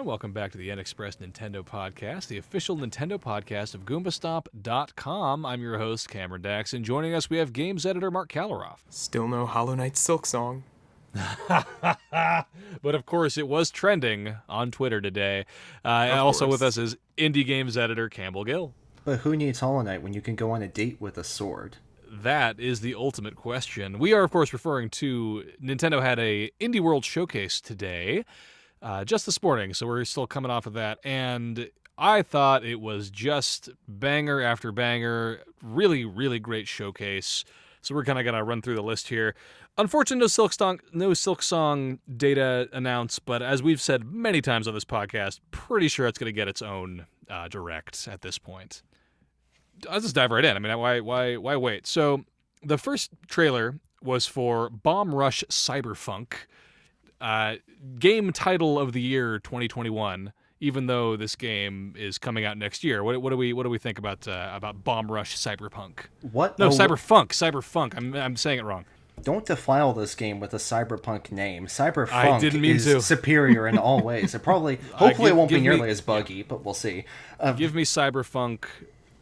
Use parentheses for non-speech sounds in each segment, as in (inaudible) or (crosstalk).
everyone. Welcome back to the NXpress Nintendo Podcast, the official Nintendo podcast of GoombaStomp.com. I'm your host, Cameron Daxon, and joining us we have games editor Marc Kaliroff. Still no Hollow Knight Silksong. (laughs) but of course, it was trending on Twitter today. Uh, and also course. with us is indie games editor Campbell Gill. But who needs Hollow Knight when you can go on a date with a sword? That is the ultimate question. We are, of course, referring to Nintendo had a Indie World showcase today, uh, just this morning. So we're still coming off of that, and I thought it was just banger after banger. Really, really great showcase. So we're kind of gonna run through the list here. Unfortunately, no Silksong, no Silksong data announced, but as we've said many times on this podcast, pretty sure it's gonna get its own uh, direct at this point. I'll just dive right in. I mean, why, why, why wait? So, the first trailer was for Bomb Rush Cyberfunk, uh, game title of the year 2021. Even though this game is coming out next year, what, what do we what do we think about uh, about Bomb Rush Cyberpunk? What? No, Oh, Cyberfunk, Cyberfunk. I'm I'm saying it wrong. Don't defile this game with a cyberpunk name. Cyberpunk didn't mean is to. superior in all ways. It probably, (laughs) hopefully, give- it won't be give me- nearly as buggy, but we'll see. Uh, Give me Cyberpunk,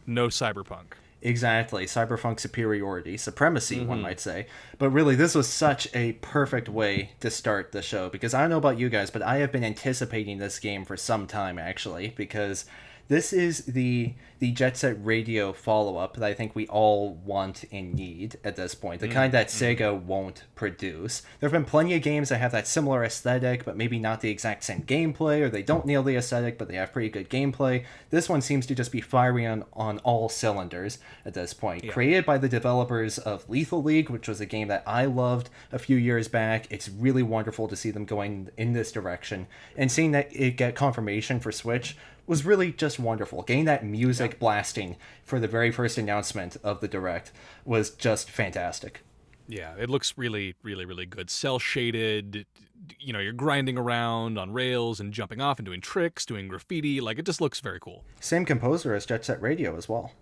no Cyberpunk. Exactly. Cyberpunk superiority, supremacy, Mm-hmm. one might say. But really, this was such a perfect way to start the show because I don't know about you guys, but I have been anticipating this game for some time actually because this is the the Jet Set Radio follow up that I think we all want and need at this point. The mm, kind that mm-hmm. Sega won't produce. There have been plenty of games that have that similar aesthetic, but maybe not the exact same gameplay, or they don't nail the aesthetic, but they have pretty good gameplay. This one seems to just be firing on, on all cylinders at this point. Created by the developers of Lethal League, which was a game that I loved a few years back. It's really wonderful to see them going in this direction. And seeing that it get confirmation for Switch was really just wonderful. Getting that music blasting for the very first announcement of the Direct was just fantastic. Yeah, it looks really, really, really good. Cell shaded. You know, you're grinding around on rails and jumping off and doing tricks, doing graffiti. Like it just looks very cool. Same composer as Jet Set Radio as well.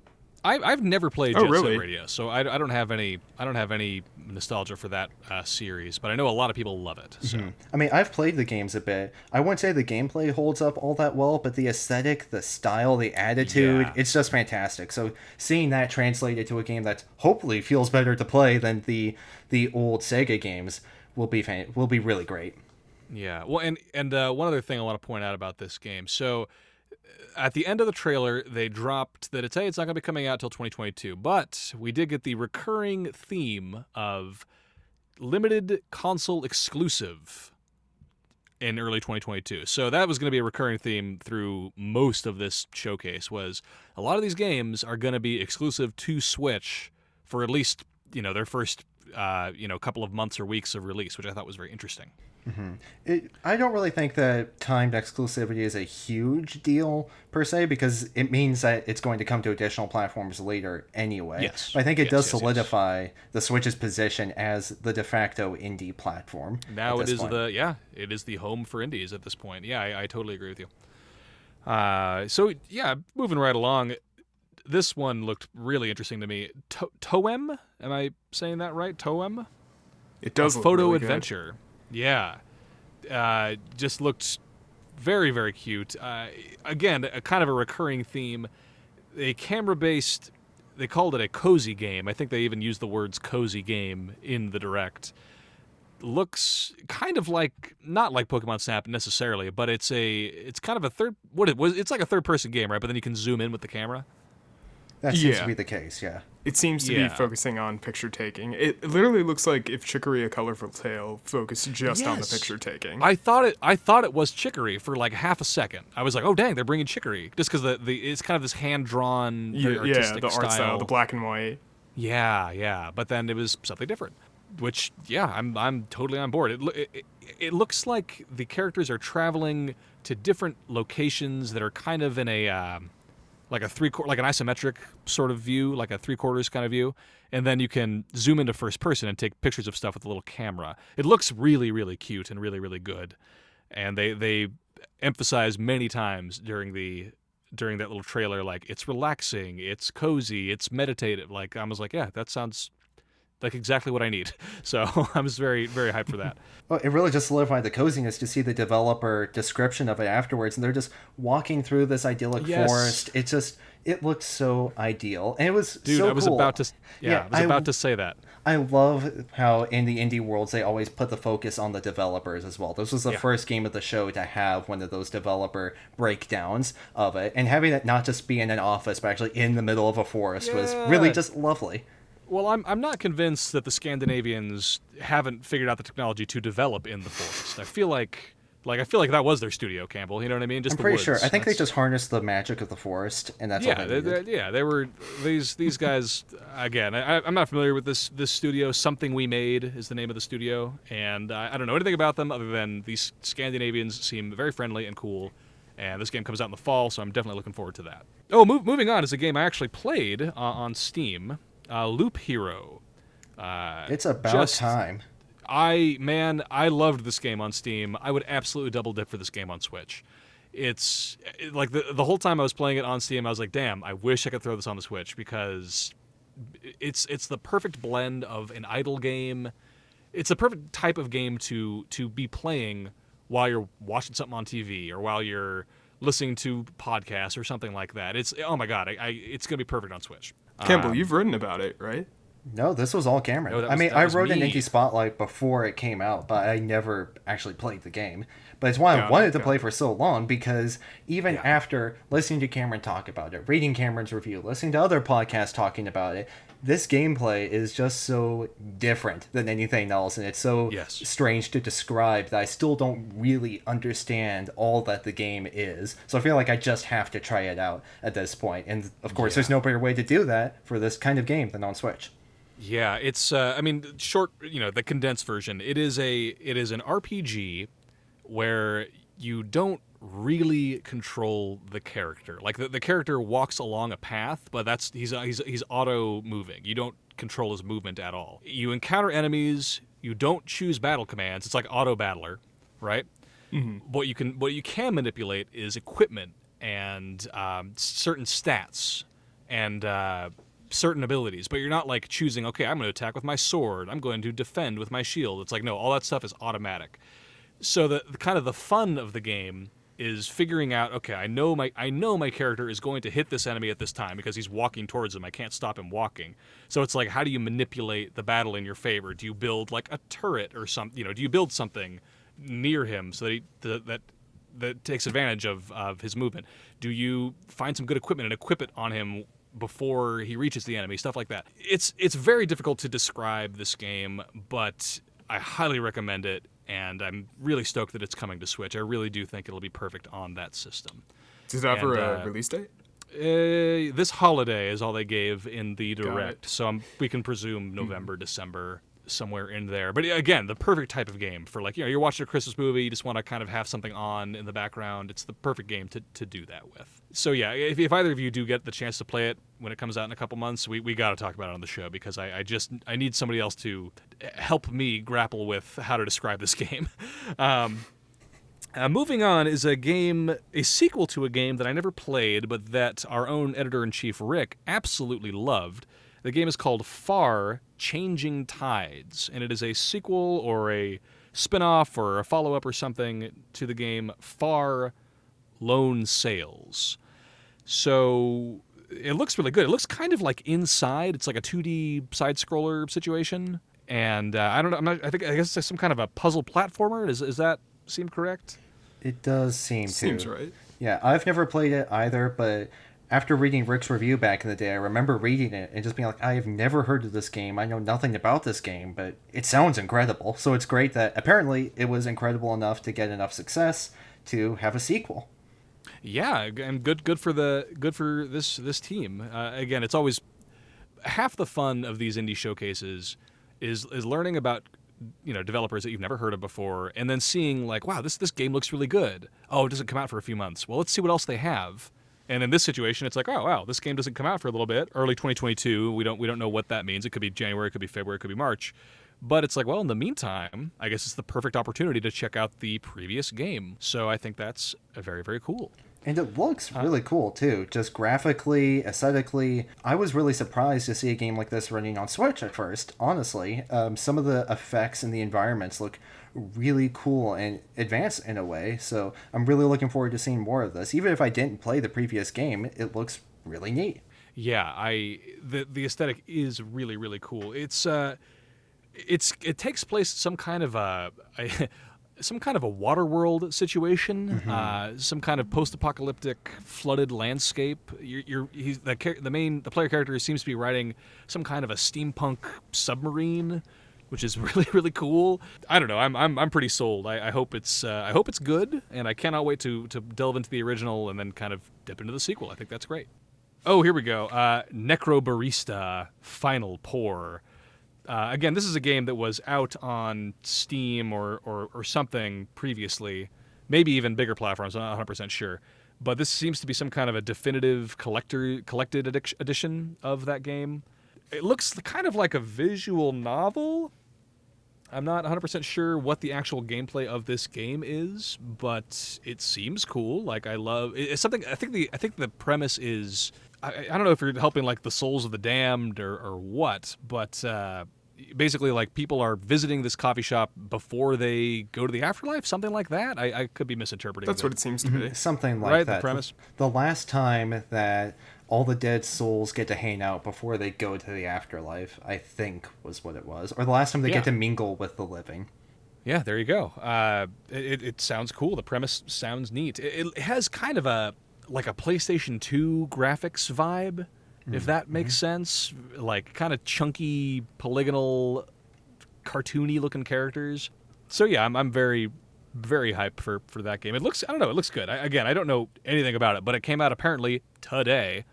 I, I've never played Oh, Jet really? Set Radio, so I, I don't have any I don't have any nostalgia for that uh, series, but I know a lot of people love it. So I mean, I've played the games a bit. I wouldn't say the gameplay holds up all that well, but the aesthetic, the style, the attitude, Yeah. it's just fantastic. So seeing that translated to a game that hopefully feels better to play than the the old Sega games will be fan- will be really great. yeah, well, and and uh, one other thing I want to point out about this game. So at the end of the trailer, they dropped that it's hey, it's not going to be coming out till 2022, but we did get the recurring theme of limited console exclusive in early 2022. So that was going to be a recurring theme through most of this showcase was a lot of these games are going to be exclusive to Switch for at least, you know, their first uh, you know, couple of months or weeks of release, which I thought was very interesting. It, I don't really think that timed exclusivity is a huge deal per se because it means that it's going to come to additional platforms later anyway. Yes. But I think it Yes, does yes, yes. solidify the Switch's position as the de facto indie platform. Now at it this is point. the yeah, it is the home for indies at this point. Yeah, I, I totally agree with you. Uh, so yeah, moving right along, this one looked really interesting to me. To- Toem, am I saying that right? Toem, It does look photo really good. adventure. Yeah, uh, just looked very very cute. Uh, again, a kind of a recurring theme. A camera based. They called it a cozy game. I think they even used the words cozy game in the direct looks kind of like not like Pokemon Snap necessarily, but it's a it's kind of a third what it was it's like a third person game, right? But then you can zoom in with the camera. That seems Yeah. to be the case, yeah. It seems to Yeah. be focusing on picture taking. It literally looks like if Chicory A Colorful Tale focused just on the picture taking. I thought it I thought it was Chicory for like half a second. I was like, "Oh dang, they're bringing Chicory." Just cuz the, the it's kind of this hand drawn yeah, yeah, artistic the art style, the black and white. Yeah, yeah, but then it was something different, which yeah, I'm I'm totally on board. It it, it, it looks like the characters are traveling to different locations that are kind of in a um, like a three quar like an isometric sort of view, like a three quarters kind of view, and then you can zoom into first person and take pictures of stuff with a little camera. It looks really really cute and really really good, and they they emphasize many times during the during that little trailer like it's relaxing it's cozy it's meditative like i was like yeah that sounds like exactly what I need. (laughs) So (laughs) I'm just very very hyped for that. (laughs) Well, it really just solidified the coziness to see the developer description of it afterwards, and they're just walking through this idyllic Yes. forest. It just it looked so ideal, and it was Dude, so I was cool. about to yeah, Yeah, I was I- about to say that. I love how in the indie worlds they always put the focus on the developers as well. This was the Yeah. first game of the show to have one of those developer breakdowns of it, and having it not just be in an office but actually in the middle of a forest was really just lovely. Well, I'm I'm not convinced that the Scandinavians haven't figured out the technology to develop in the forest. I feel like like I feel like that was their studio, Campbell. You know what I mean? Just I'm pretty woods. sure. I think they just harnessed the magic of the forest, and that's yeah, all they, they yeah, they were these these guys. Again, I, I'm not familiar with this this studio. Something we made is the name of the studio, and I, I don't know anything about them other than these Scandinavians seem very friendly and cool. And this game comes out in the fall, so I'm definitely looking forward to that. Oh, move, moving on is a game I actually played uh, on Steam, uh, Loop Hero. Uh, It's about just- time. I man, I loved this game on Steam. I would absolutely double dip for this game on Switch. It's it- like the the whole time I was playing it on Steam, I was like, "Damn, I wish I could throw this on the Switch because it's it's the perfect blend of an idle game. It's the perfect type of game to to be playing while you're watching something on TV or while you're listening to podcasts or something like that. It's oh my god, I, I it's gonna be perfect on Switch. Campbell, Um, you've written about it, right? No, this was all Cameron. No, that I mean, I was wrote an Indie spotlight before it came out, but I never actually played the game. But it's why I Got it, wanted to got play for so long because even Yeah. after listening to Cameron talk about it, reading Cameron's review, listening to other podcasts talking about it, this gameplay is just so different than anything else, and it's so Yes. strange to describe that I still don't really understand all that the game is. So I feel like I just have to try it out at this point. And of course, Yeah. there's no better way to do that for this kind of game than on Switch. Yeah, it's uh, I mean short, you know, the condensed version. It is a it is an RPG where you don't really control the character. Like the, the character walks along a path, but that's he's he's he's auto moving. You don't control his movement at all. You encounter enemies, you don't choose battle commands. It's like auto battler, right? What you can what you can manipulate is equipment and um, certain stats and uh, certain abilities, but you're not like choosing. Okay, I'm going to attack with my sword. I'm going to defend with my shield. It's like no, all that stuff is automatic. So the, the kind of the fun of the game is figuring out. Okay, I know my I know my character is going to hit this enemy at this time because he's walking towards him. I can't stop him walking. So it's like, how do you manipulate the battle in your favor? Do you build like a turret or something? You know, do you build something near him so that he, th- that that takes advantage of, of his movement? Do you find some good equipment and equip it on him before he reaches the enemy? Stuff like that. It's it's very difficult to describe this game, but I highly recommend it, and I'm really stoked that it's coming to Switch. I really do think it'll be perfect on that system. Does it have And, a uh, release date? Uh, this holiday is all they gave in the direct, so I'm, we can presume November, December, somewhere in there. But again, the perfect type of game for like you know you're watching a Christmas movie, you just want to kind of have something on in the background. It's the perfect game to, to do that with. So yeah, if, if either of you do get the chance to play it when it comes out in a couple months, we, we got to talk about it on the show because I, I just I need somebody else to help me grapple with how to describe this (laughs) game. Um, uh, moving on is a game, a sequel to a game that I never played, but that our own editor in chief Rick absolutely loved. The game is called Far Changing Tides, and it is a sequel or a spin off or a follow up or something to the game Far Lone Sails. So it looks really good. It looks kind of like Inside. It's like a 2D side scroller situation. And uh, I don't know. I'm not, I think I guess it's some kind of a puzzle platformer. Does, does that seem correct? It does seem Seems to. right. Yeah, I've never played it either, but after reading Rick's review back in the day, I remember reading it and just being like, I have never heard of this game. I know nothing about this game, but it sounds incredible. So it's great that apparently it was incredible enough to get enough success to have a sequel. Yeah, and good good for the good for this this team. Uh, again, it's always half the fun of these indie showcases is is learning about you know developers that you've never heard of before, and then seeing like, wow, this this game looks really good. Oh, it doesn't come out for a few months. Well, let's see what else they have. And in this situation, it's like, oh wow, this game doesn't come out for a little bit. Early 2022. We don't we don't know what that means. It could be January, it could be February, it could be March. But it's like, well, in the meantime, I guess it's the perfect opportunity to check out the previous game. So I think that's uh, very very cool. And it looks really cool too, just graphically, aesthetically. I was really surprised to see a game like this running on Switch at first, honestly. Um, some of the effects and the environments look really cool and advanced in a way, so I'm really looking forward to seeing more of this. Even if I didn't play the previous game, it looks really neat. Yeah, I the the aesthetic is really really cool. It's uh it's it takes place some kind of a, (laughs) a some kind of a water world situation, uh, some kind of post-apocalyptic flooded landscape. You're, you're he's the the main the player character seems to be riding some kind of a steampunk submarine, which is (laughs) really really cool. I don't know. I'm I'm, I'm pretty sold. I, I hope it's uh, I hope it's good, and I cannot wait to to delve into the original and then kind of dip into the sequel. I think that's great. Oh, here we go. Uh, Necrobarista Final Pour. Uh, again, this is a game that was out on Steam or, or, or something previously, maybe even bigger platforms. I'm not 100 percent sure, but this seems to be some kind of a definitive collector collected edition of that game. It looks kind of like a visual novel. I'm not 100% sure what the actual gameplay of this game is, but it seems cool. Like I love it's something I think the I think the premise is I, I don't know if you're helping like the souls of the damned or, or what, but uh, basically like people are visiting this coffee shop before they go to the afterlife, something like that. I, I could be misinterpreting. That's the- what it seems to be. Something like Right, the that. premise. The last time that all the dead souls get to hang out before they go to the afterlife, I think was what it was. Or the last time they Yeah. get to mingle with the living. Yeah, there you go. Uh, it, it sounds cool. The premise sounds neat. It, it has kind of a like a PlayStation 2 graphics vibe, if that makes sense. Like kind of chunky, polygonal, cartoony looking characters. So yeah, I'm, I'm very very hyped for for that game. It looks I don't know, it looks good. I, again, I don't know anything about it, but it came out apparently today,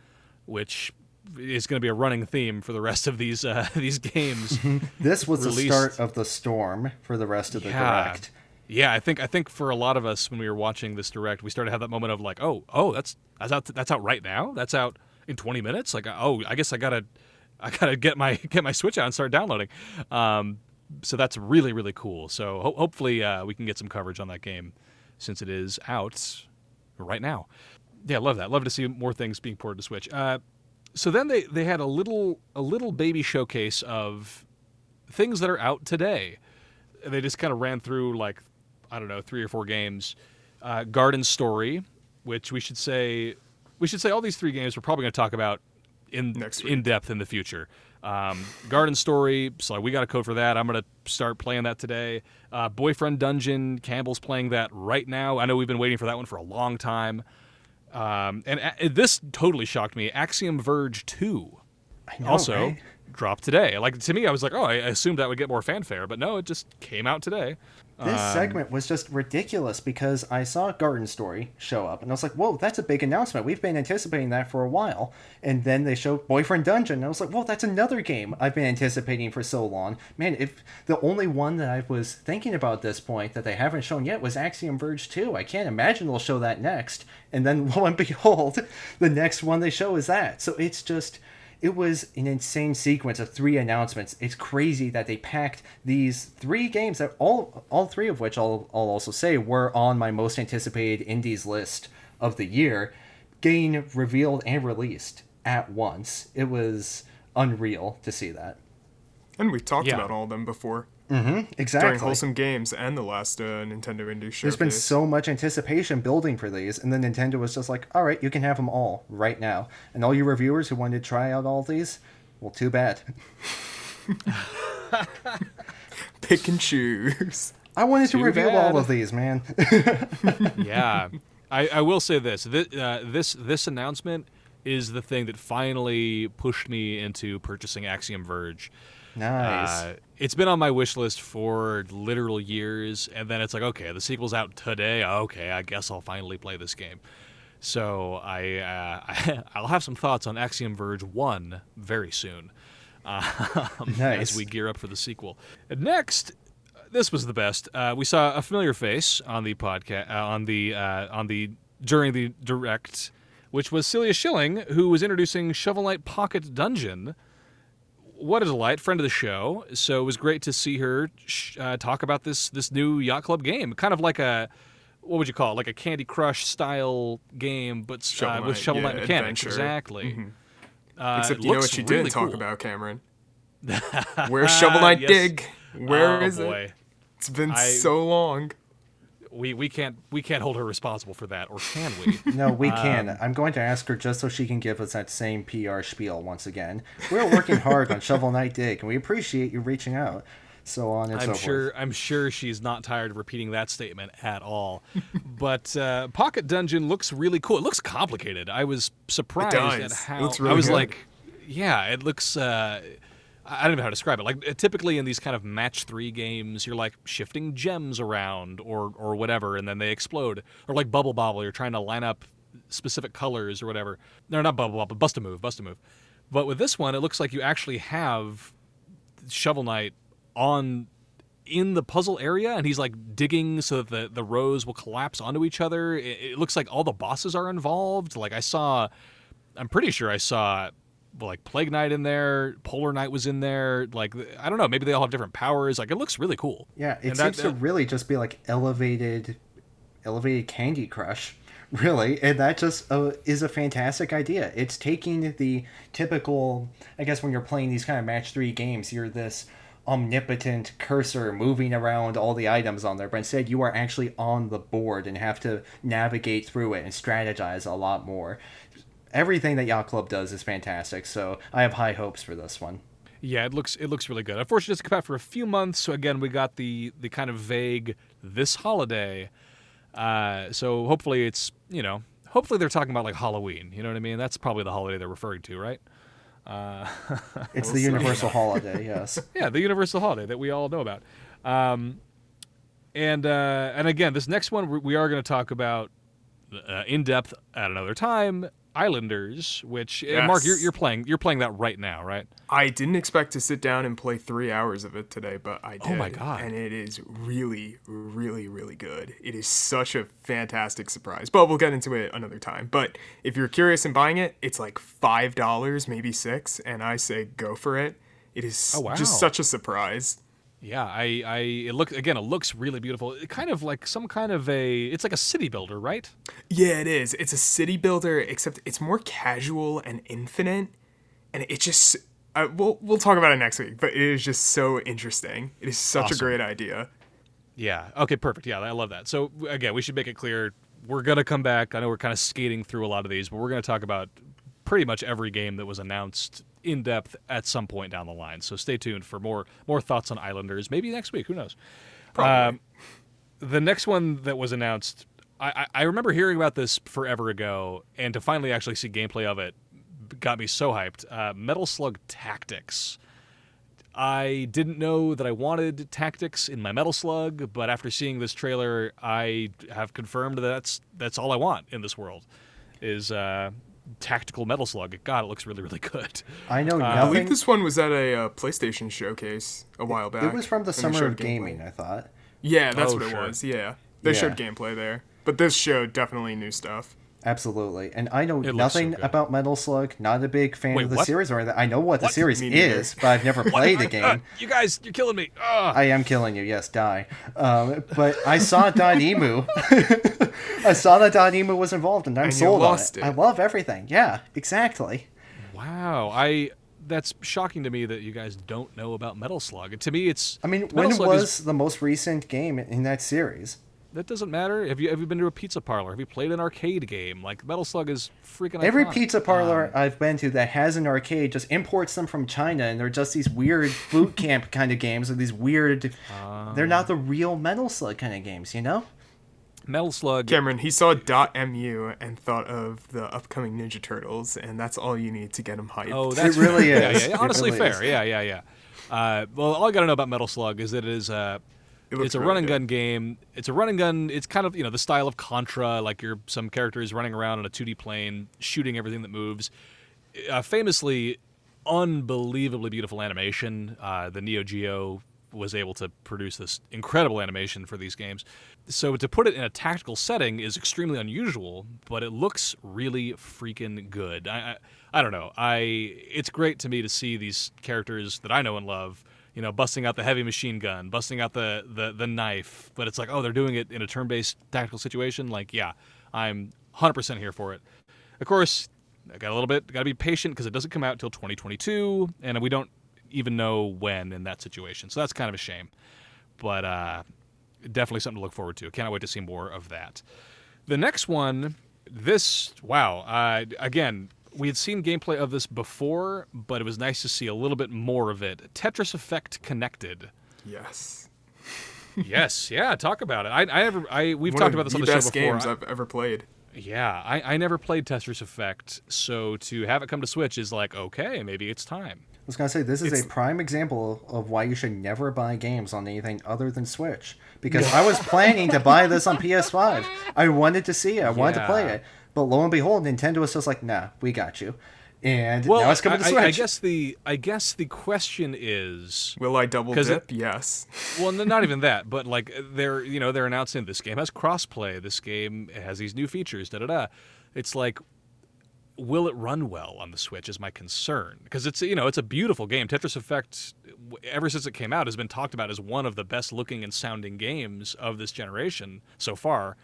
which is going to be a running theme for the rest of these uh, (laughs) these games. (laughs) This was the start of the storm for the rest of the Yeah. direct. Yeah, I think I think for a lot of us when we were watching this direct, we started to have that moment of like, oh, oh, that's that's out that's out right now. That's out in 20 minutes. Like, oh, I guess I gotta I gotta get my (laughs) get my Switch out and start downloading. Um, so that's really really cool. So ho- hopefully uh, we can get some coverage on that game since it is out right now. Yeah, love that. Love to see more things being ported to Switch. Uh, so then they they had a little a little baby showcase of things that are out today. They just kind of ran through like I don't know three or four games. Uh, Garden Story, which we should say we should say all these three games we're probably going to talk about in Next in depth in the future. Um, Garden Story, so we got a code for that. I'm going to start playing that today. Uh, Boyfriend Dungeon, Campbell's playing that right now. I know we've been waiting for that one for a long time. Um, and a- this totally shocked me. Axiom Verge 2 know, also right? dropped today. Like to me, I was like, oh, I assumed that would get more fanfare, but no, it just came out today. This Um, segment was just ridiculous because I saw Garden Story show up and I was like, whoa, that's a big announcement. We've been anticipating that for a while. And then they show Boyfriend Dungeon. And I was like, whoa, that's another game I've been anticipating for so long. Man, if the only one that I was thinking about at this point that they haven't shown yet was Axiom Verge 2, I can't imagine they'll show that next. And then (laughs) lo and behold, the next one they show is that. So it's just it was an insane sequence of three announcements. It's crazy that they packed these three games that all all three of which I'll, I'll also say were on my most anticipated indies list of the year, getting revealed and released at once. It was unreal to see that. And we talked Yeah. about all of them before during Exactly. During wholesome Games and the last uh, Nintendo Indie Showcase. There's been so much anticipation building for these, and then Nintendo was just like, "All right, you can have them all right now." And all you reviewers who wanted to try out all these, well, too bad. (laughs) pick and choose. I wanted to Too review bad. all of these, man. (laughs) yeah, I, I will say this: this, uh, this this announcement is the thing that finally pushed me into purchasing Axiom Verge. Nice. Uh, it's been on my wish list for literal years, and then it's like, okay, the sequel's out today. Okay, I guess I'll finally play this game. So I, uh, (laughs) I'll have some thoughts on Axiom Verge One very soon, (laughs) um, Nice. as we gear up for the sequel. And next, this was the best. Uh, we saw a familiar face on the podcast, uh, on the uh, on the during the direct, which was Celia Schilling, who was introducing Shovel Knight Pocket Dungeon what a delight, friend of the show. So it was great to see her sh- uh, talk about this this new yacht club game, kind of like a what would you call it? Like a Candy Crush style game, but uh, Shovel with Knight, Shovel yeah, Knight mechanics. adventure. Exactly. Mhm. Uh, Except it you know looks what you really didn't talk cool. about, Cameron. (laughs) Where's Shovel Knight Yes. Dig? Where oh, is boy. it? It's been I- so long. We we can't we can't hold her responsible for that, or can we? (laughs) No, we can. Um, I'm going to ask her just so she can give us that same PR spiel once again. We're working hard on Shovel Knight Dig, and we appreciate you reaching out. So on and so I'm forth. sure I'm sure she's not tired of repeating that statement at all. (laughs) but uh, Pocket Dungeon looks really cool. It looks complicated. I was surprised at does. It how looks I was good. like, yeah, it looks. Uh, I don't even know how to describe it. Like uh, typically in these kind of match three games, you're like shifting gems around or or whatever, and then they explode. Or like Bubble Bobble, you're trying to line up specific colors or whatever. No, not Bubble Bobble, but Bust a Move, Bust a Move. But with this one, it looks like you actually have Shovel Knight on in the puzzle area and he's like digging so that the, the rows will collapse onto each other. It, it looks like all the bosses are involved. Like I saw, I'm pretty sure I saw like Plague Knight in there, Polar Knight was in there. Like I don't know, maybe they all have different powers. Like it looks really cool. Yeah, it And that- seems to really just be like elevated, elevated Candy Crush, (laughs) really, and that just uh, is a fantastic idea. It's taking the typical, I guess, when you're playing these kind of match three games, you're this omnipotent cursor moving around all the items on there, but instead you are actually on the board and have to navigate through it and strategize a lot more. Everything that Yacht Club does is fantastic, so I have high hopes for this one. Yeah, it looks it looks really good. Unfortunately, it's come out for a few months. So again, we got the the kind of vague this holiday. Uh, so hopefully it's you know hopefully they're talking about like Halloween. You know what I mean? That's probably the holiday they're referring to, right? Uh, (laughs) It's the universal (laughs) holiday, yes. yeah, the universal holiday that we all know about. Um, and uh, and again, this next one we- we are going to talk about uh, in depth at another time. Islanders, which uh, Mark, you're, you're playing you're playing that right now, right? I didn't expect to sit down and play three hours of it today, but I did. Oh my God. And it is really, really, really good. It is such a fantastic surprise. But we'll get into it another time. But if you're curious in buying it, it's like five dollars, maybe six, and I say go for it. It is Oh, wow. just such a surprise. Yeah, I, I it look again. It looks really beautiful. It kind of like some kind of a. It's like a city builder, right? Yeah, it is. It's a city builder, except it's more casual and infinite, and it just. Uh, we'll we'll talk about it next week, but it is just so interesting. It is such Awesome. a great idea. Yeah. Okay. Perfect. Yeah, I love that. So again, we should make it clear we're gonna come back. I know we're kind of skating through a lot of these, but we're gonna talk about pretty much every game that was announced in depth at some point down the line. So stay tuned for more more thoughts on Islanders. Maybe next week. Who knows? Probably. the next one that was announced, I, I, I remember hearing about this forever ago, and to finally actually see gameplay of it got me so hyped. Uh, Metal Slug Tactics. I didn't know that I wanted tactics in my Metal Slug, but after seeing this trailer, I have confirmed that that's that's all I want in this world is uh, tactical Metal Slug. God, it looks really really good. I know I nothing. believe this one was at a uh, PlayStation showcase a while back. It was from the Summer showed of gameplay. Gaming, I thought. Yeah, that's Oh, what sure. it was. Yeah, they Yeah. showed gameplay there, but this showed definitely new stuff. Absolutely. And I know It looks so nothing about Metal Slug, not a big fan Wait, of the what? series or anything. I know what the series is, but I've never (laughs) played the Uh, game. (laughs) you guys, you're killing me. Ugh. I am killing you, yes, die. Um, but I saw Dotemu. (laughs) I saw that Dotemu was involved, and I'm And sold on it. it. I love everything. Yeah, exactly. Wow, I that's shocking to me that you guys don't know about Metal Slug. To me, it's I mean, Metal when Slug was is- the most recent game in that series? That doesn't matter. Have you have you been to a pizza parlor? Have you played an arcade game? Like Metal Slug is freaking. Every iconic. pizza parlor Um, I've been to that has an arcade just imports them from China, and they're just these weird (laughs) boot camp kind of games, or these weird. they're not the real Metal Slug kind of games, you know? Metal Slug. Cameron, he saw Dotemu and thought of the upcoming Ninja Turtles, and that's all you need to get him hyped. Oh, (laughs) that's really fair. (laughs) Yeah, is. yeah, yeah. Honestly, really fair. is. Yeah, yeah, yeah. Uh, well, all I gotta know about Metal Slug is that it is uh, It it's a really run and good. gun game. It's a run and gun. It's kind of you know the style of Contra, like you're some characters running around on a 2D plane, shooting everything that moves. Uh, famously, unbelievably beautiful animation. Uh, the Neo Geo was able to produce this incredible animation for these games. So to put it in a tactical setting is extremely unusual, but it looks really freaking good. I, I I don't know. I it's great to me to see these characters that I know and love you know, busting out the heavy machine gun, busting out the the the knife, but it's like, oh, they're doing it in a turn-based tactical situation. Like, yeah, I'm 100% here for it. Of course, I got a little bit, got to be patient because it doesn't come out till 2022, and we don't even know when in that situation. So that's kind of a shame. But uh, definitely something to look forward to. Cannot wait to see more of that. The next one, this wow, uh, again, we had seen gameplay of this before, but it was nice to see a little bit more of it. Tetris Effect Connected. Yes. yes, yeah, talk about it. I, I ever, I we've One talked about this the on the show best before. games I- I've ever played. yeah, I, I never played Tetris Effect, so to have it come to Switch is like, okay, maybe it's time. I was gonna say this is It's- a prime example of why you should never buy games on anything other than Switch. Because I was planning to buy this on (laughs) PS5. I wanted to see it. I wanted to play it. But lo and behold, Nintendo was just like, "Nah, we got you." And Well, now it's coming to I, Switch. I, I guess the I guess the question is, Will I double 'Cause it- dip? yes. (laughs) well, not even that, but like they're you know they're announcing this game has crossplay, this game has these new features, da da da. It's like, will it run well on the Switch? Is my concern because it's you know it's a beautiful game. Tetris Effect, ever since it came out, has been talked about as one of the best looking and sounding games of this generation so far,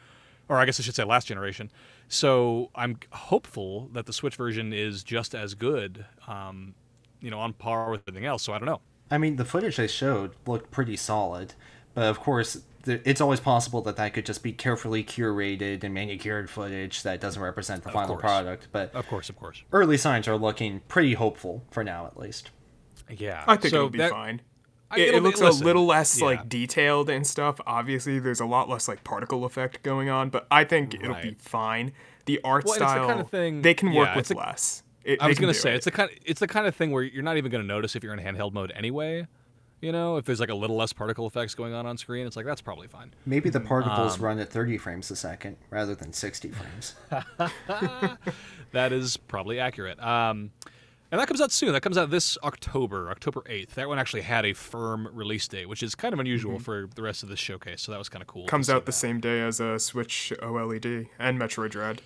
or I guess I should say last generation. So I'm hopeful that the Switch version is just as good, um, you know, on par with everything else. So I don't know. I mean, the footage they showed looked pretty solid, but of course, th- it's always possible that that could just be carefully curated and manicured footage that doesn't represent the final course. product. But Of course, of course. early signs are looking pretty hopeful for now, at least. Yeah, I think so it'll be that- fine. I- It, it'll it be- looks listen, a little less yeah. like detailed and stuff. Obviously, there's a lot less like particle effect going on, but I think it'll be fine. The art Well, and it's the style, kind of thing- they can work yeah, with a- less. It, I was gonna say it. it's the kind of, it's the kind of thing where you're not even gonna notice if you're in handheld mode anyway. You know, if there's like a little less particle effects going on on screen, it's like that's probably fine. Maybe the particles Um, run at 30 frames a second rather than 60 frames. (laughs) That is probably accurate. Um, and that comes out soon. That comes out this October, October 8th. That one actually had a firm release date, which is kind of unusual for the rest of this showcase. So that was kind of cool. to Mm-hmm. comes out the that. same day as a Switch OLED and Metroid Dread.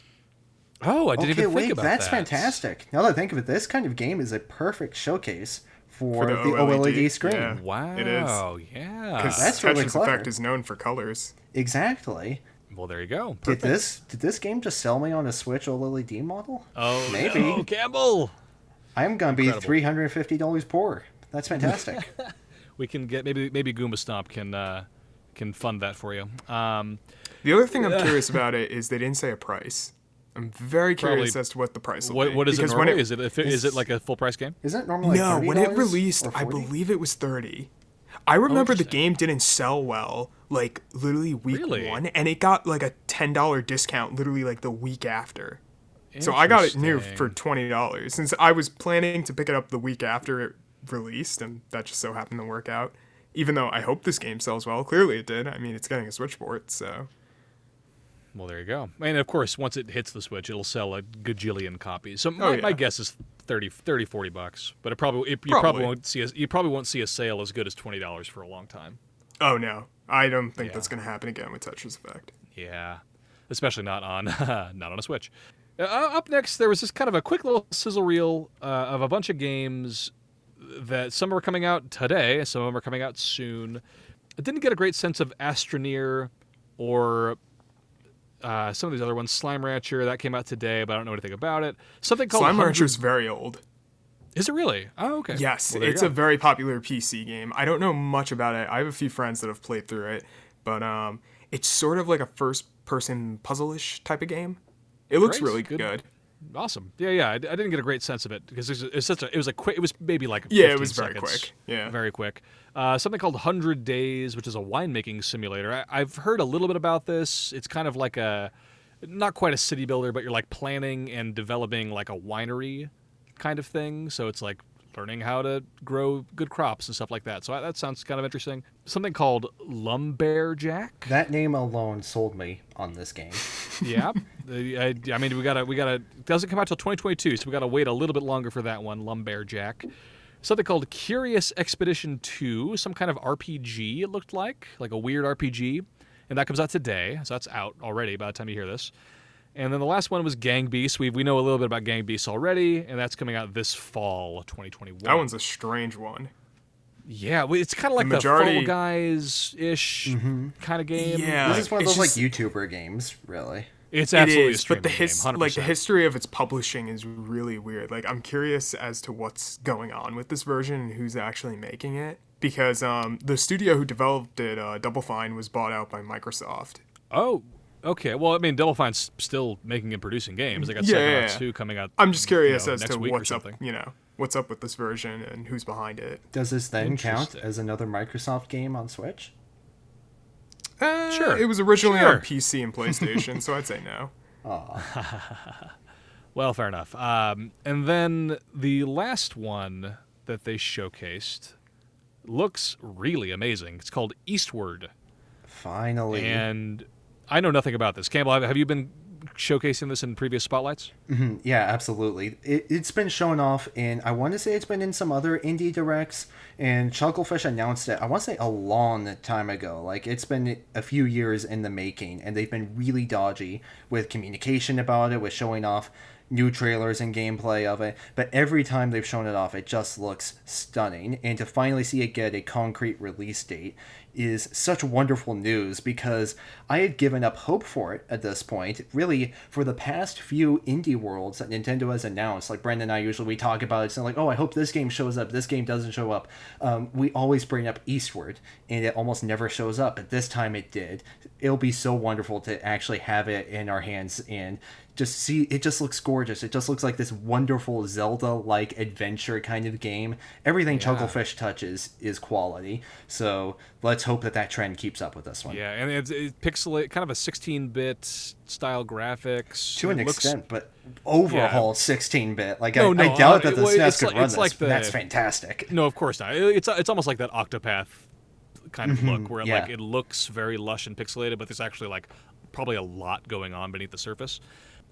Oh, I didn't okay, even wait, think about that's that. fantastic. Now that I think of it, this kind of game is a perfect showcase for, For the, the OLED, OLED, screen. yeah. Wow. It is. Yeah. Because That's really Tetris clever. Effect is known for colors. Exactly. Well, there you go. Did this did this game just sell me on a Switch OLED model? Oh, Maybe. no, Campbell. I'm gonna be three hundred and fifty dollars poor. That's fantastic. (laughs) We can get maybe maybe Goomba Stomp can uh, can fund that for you. Um, The other thing I'm (laughs) curious about it is they didn't say a price. I'm very curious Probably- as to what the price will what be. what is it because when normally? Is it if it, is it is- like a full price game? Isn't it normally like no, when it released, I believe it was 30. I remember the game didn't sell well, like literally week Really? one, and it got like a ten dollar discount literally like the week after. So I got it new for twenty dollars since I was planning to pick it up the week after it released, and that just so happened to work out. Even though I hope this game sells well, clearly it did. I mean, it's getting a Switch port, so Well, there you go. And of course, once it hits the Switch, it'll sell a gajillion copies. So my, Oh, my guess is 30, 30, 40 bucks. But it probably it, you probably Probably. won't see a, you probably won't see a sale as good as twenty dollars for a long time. oh no, I don't think Yeah. that's gonna happen again with Tetris Effect. Yeah, especially not on (laughs) not on a Switch. Uh, up next, there was just kind of a quick little sizzle reel uh, of a bunch of games that some are coming out today, some of them are coming out soon. I didn't get a great sense of Astroneer or uh, some of these other ones. Slime Rancher that came out today, but I don't know anything about it. Something called Slime 100 Rancher's very old. Is it really? Oh, okay. Yes, Well, it's a very popular PC game. I don't know much about it. I have a few friends that have played through it, but um, it's sort of like a first-person puzzle-ish type of game. It looks Great, really good. good. awesome. Yeah, yeah. I, I didn't get a great sense of it because it's, it's such a. It was a quick. It was maybe like Yeah, it 15 was very seconds. quick. Yeah. very quick. Uh, something called Hundred Days, which is a winemaking simulator. I, I've heard a little bit about this. It's kind of like a, not quite a city builder, but you're like planning and developing like a winery kind of thing. So it's like learning how to grow good crops and stuff like that. So I, that sounds kind of interesting. Something called Lumberjack. That name alone sold me on this game. (laughs) yeah, I, I mean, we gotta, we gotta. It doesn't come out till 2022, so we gotta wait a little bit longer for that one. Lumberjack. Something called Curious Expedition 2, some kind of RPG. It looked like, like a weird RPG, and that comes out today, so that's out already by the time you hear this. And then the last one was Gang Beasts. We we know a little bit about Gang Beasts already, and that's coming out this fall, 2021. That one's a strange one. Yeah, it's kind of like the, majority- Fall Guys ish kind of game. Yeah. This is one of those just- like YouTuber games, really. it's It absolutely a is, but the his game, 100%. like the history of its publishing is really weird. Like I'm curious as to what's going on with this version and who's actually making it because um, the studio who developed it, uh, Double Fine, was bought out by Microsoft. Oh, okay. Well, I mean, Double Fine's still making and producing games. They got Yeah, Psychonauts yeah, yeah. 2 coming out. I'm just curious you know, as to what's up, something. you know, what's up with this version and who's behind it. Does this then count as another Microsoft game on Switch? Uh, Sure. It was originally Sure. on PC and (laughs) PlayStation, so I'd say no. (laughs) Well, fair enough. Um, and then the last one that they showcased looks really amazing. It's called Eastward. Finally. And I know nothing about this. Campbell, have, have you been showcasing this in previous spotlights? Mm-hmm. Yeah, absolutely. It, it's been shown off in, I want to say it's been in some other indie directs, and Chucklefish announced it, I want to say a long time ago. Like, it's been a few years in the making, and they've been really dodgy with communication about it, with showing off new trailers and gameplay of it. But every time they've shown it off, it just looks stunning. And to finally see it get a concrete release date is such wonderful news because I had given up hope for it at this point. Really, for the past few indie worlds that Nintendo has announced, like Brendan and I usually we talk about it, saying like, "Oh, I hope this game shows up. This game doesn't show up." Um, we always bring up Eastward, and it almost never shows up. But this time it did. It'll be so wonderful to actually have it in our hands and just see it just looks gorgeous it just looks like this wonderful zelda like adventure kind of game everything chucklefish touches is quality so let's hope that that trend keeps up with this one Yeah, and it's, it's pixelate, kind of a 16-bit style graphics. to an looks- extent but overhaul 16-bit like No, I, no, I doubt uh, that the well, SNES could like- run this like the- that's fantastic No, of course not. It's it's almost like that Octopath kind of look, where Mm-hmm. yeah. like it looks very lush and pixelated, but there's actually like probably a lot going on beneath the surface.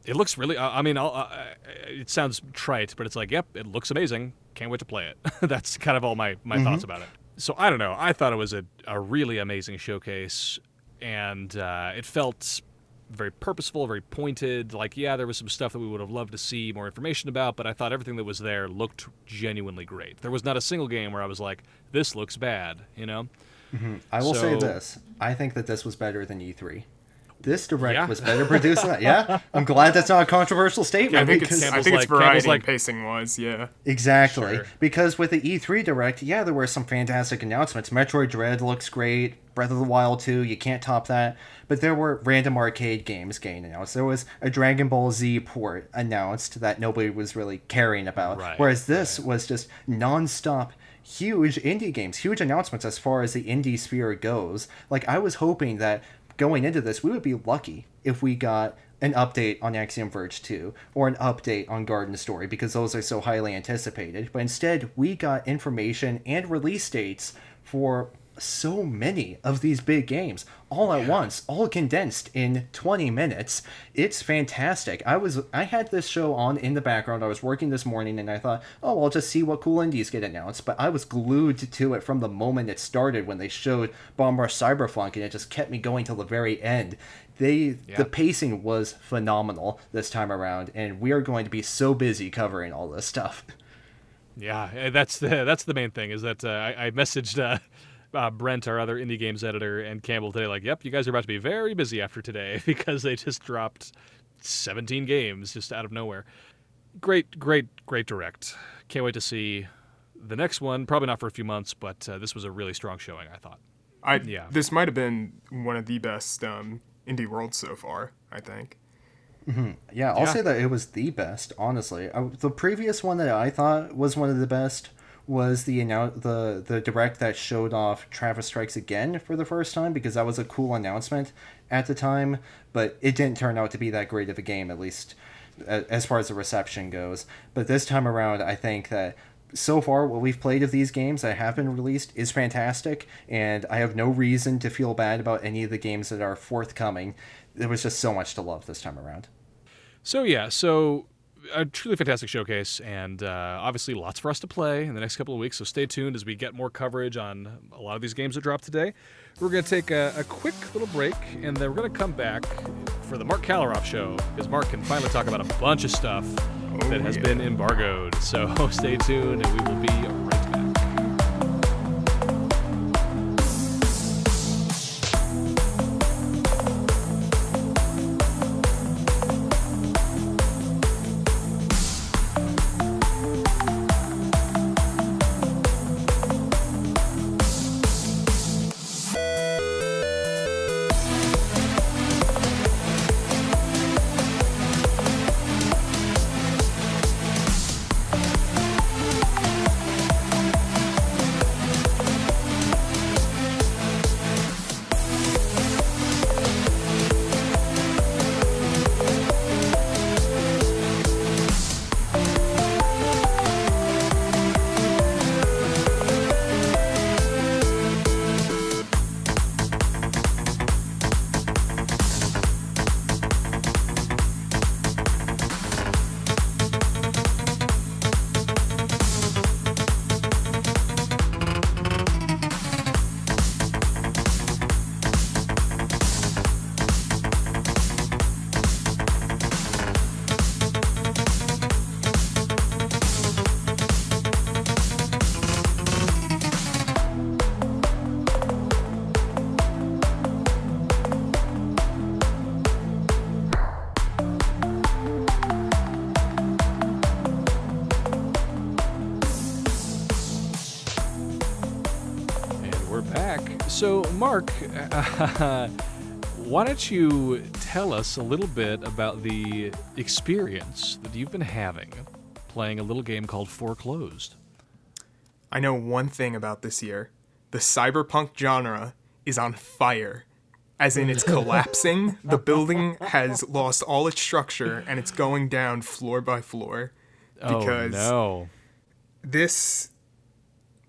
It looks really. I I mean, I'll, I, it sounds trite, but it's like, yep, it looks amazing. Can't wait to play it. (laughs) That's kind of all my my Mm-hmm. thoughts about it. So I don't know. I thought it was a a really amazing showcase, and uh, it felt very purposeful, very pointed. Like, yeah, there was some stuff that we would have loved to see more information about, but I thought everything that was there looked genuinely great. There was not a single game where I was like, this looks bad, you know? I will say this. I think that this was better than E3. This direct Yeah. was better produced. than that. Yeah, (laughs) I'm glad that's not a controversial statement. Yeah, I think because it's I Campbell's think like- it's variety like- pacing was yeah. exactly Sure. because with the E3 direct, yeah, there were some fantastic announcements. Metroid Dread looks great. Breath of the Wild 2, you can't top that. But there were random arcade games getting announced. There was a Dragon Ball Z port announced that nobody was really caring about. Right, Whereas this was just non-stop huge indie games, huge announcements as far as the indie sphere goes. Like I was hoping that going into this, we would be lucky if we got an update on Axiom Verge 2 or an update on Garden Story because those are so highly anticipated. But instead, we got information and release dates for so many of these big games all at once all condensed in 20 minutes. It's fantastic. I was i had this show on in the background. I was working this morning and i thought oh i'll just see what cool indies get announced. But i was glued to it from the moment it started when they showed bomb rush cyberpunk and it just kept me going till the very end. They Yeah. the pacing was phenomenal this time around and we are going to be so busy covering all this stuff. Yeah, eh, that's the that's the main thing is that uh, I, I messaged uh, uh, Brent, our other indie games editor, and Campbell today, like, yep, you guys are about to be very busy after today (laughs) because they just dropped 17 games just out of nowhere. Great, great, great direct. Can't wait to see the next one. Probably not for a few months, but uh, this was a really strong showing. I thought. I Yeah. this might have been one of the best um, indie worlds so far. I think. Yeah, I'll Yeah. say that it was the best. Honestly, I, the previous one that I thought was one of the best was the annou- the the direct that showed off Travis Strikes Again for the first time because that was a cool announcement at the time, but it didn't turn out to be that great of a game at least as far as the reception goes. But this time around, I think that so far what we've played of these games that have been released is fantastic and i have no reason to feel bad about any of the games that are forthcoming there was just so much to love this time around So yeah, so a truly fantastic showcase, and uh, obviously lots for us to play in the next couple of weeks. So stay tuned as we get more coverage on a lot of these games that dropped today. We're going to take a, a quick little break, and then we're going to come back for the Marc Kaliroff show because Mark can finally talk about a bunch of stuff that has yeah. been embargoed. So (laughs) stay tuned, and we will be right (laughs) Why don't you tell us a little bit about the experience that you've been having playing a little game called Foreclosed? I know one thing about this year the cyberpunk genre is on fire. As in, it's (laughs) collapsing. the building has lost all its structure and it's going down floor by floor. Oh, because oh, no. this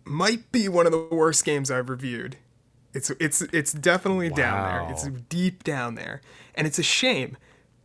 might be one of the worst games I've reviewed. It's it's it's definitely wow. down there. It's deep down there. And it's a shame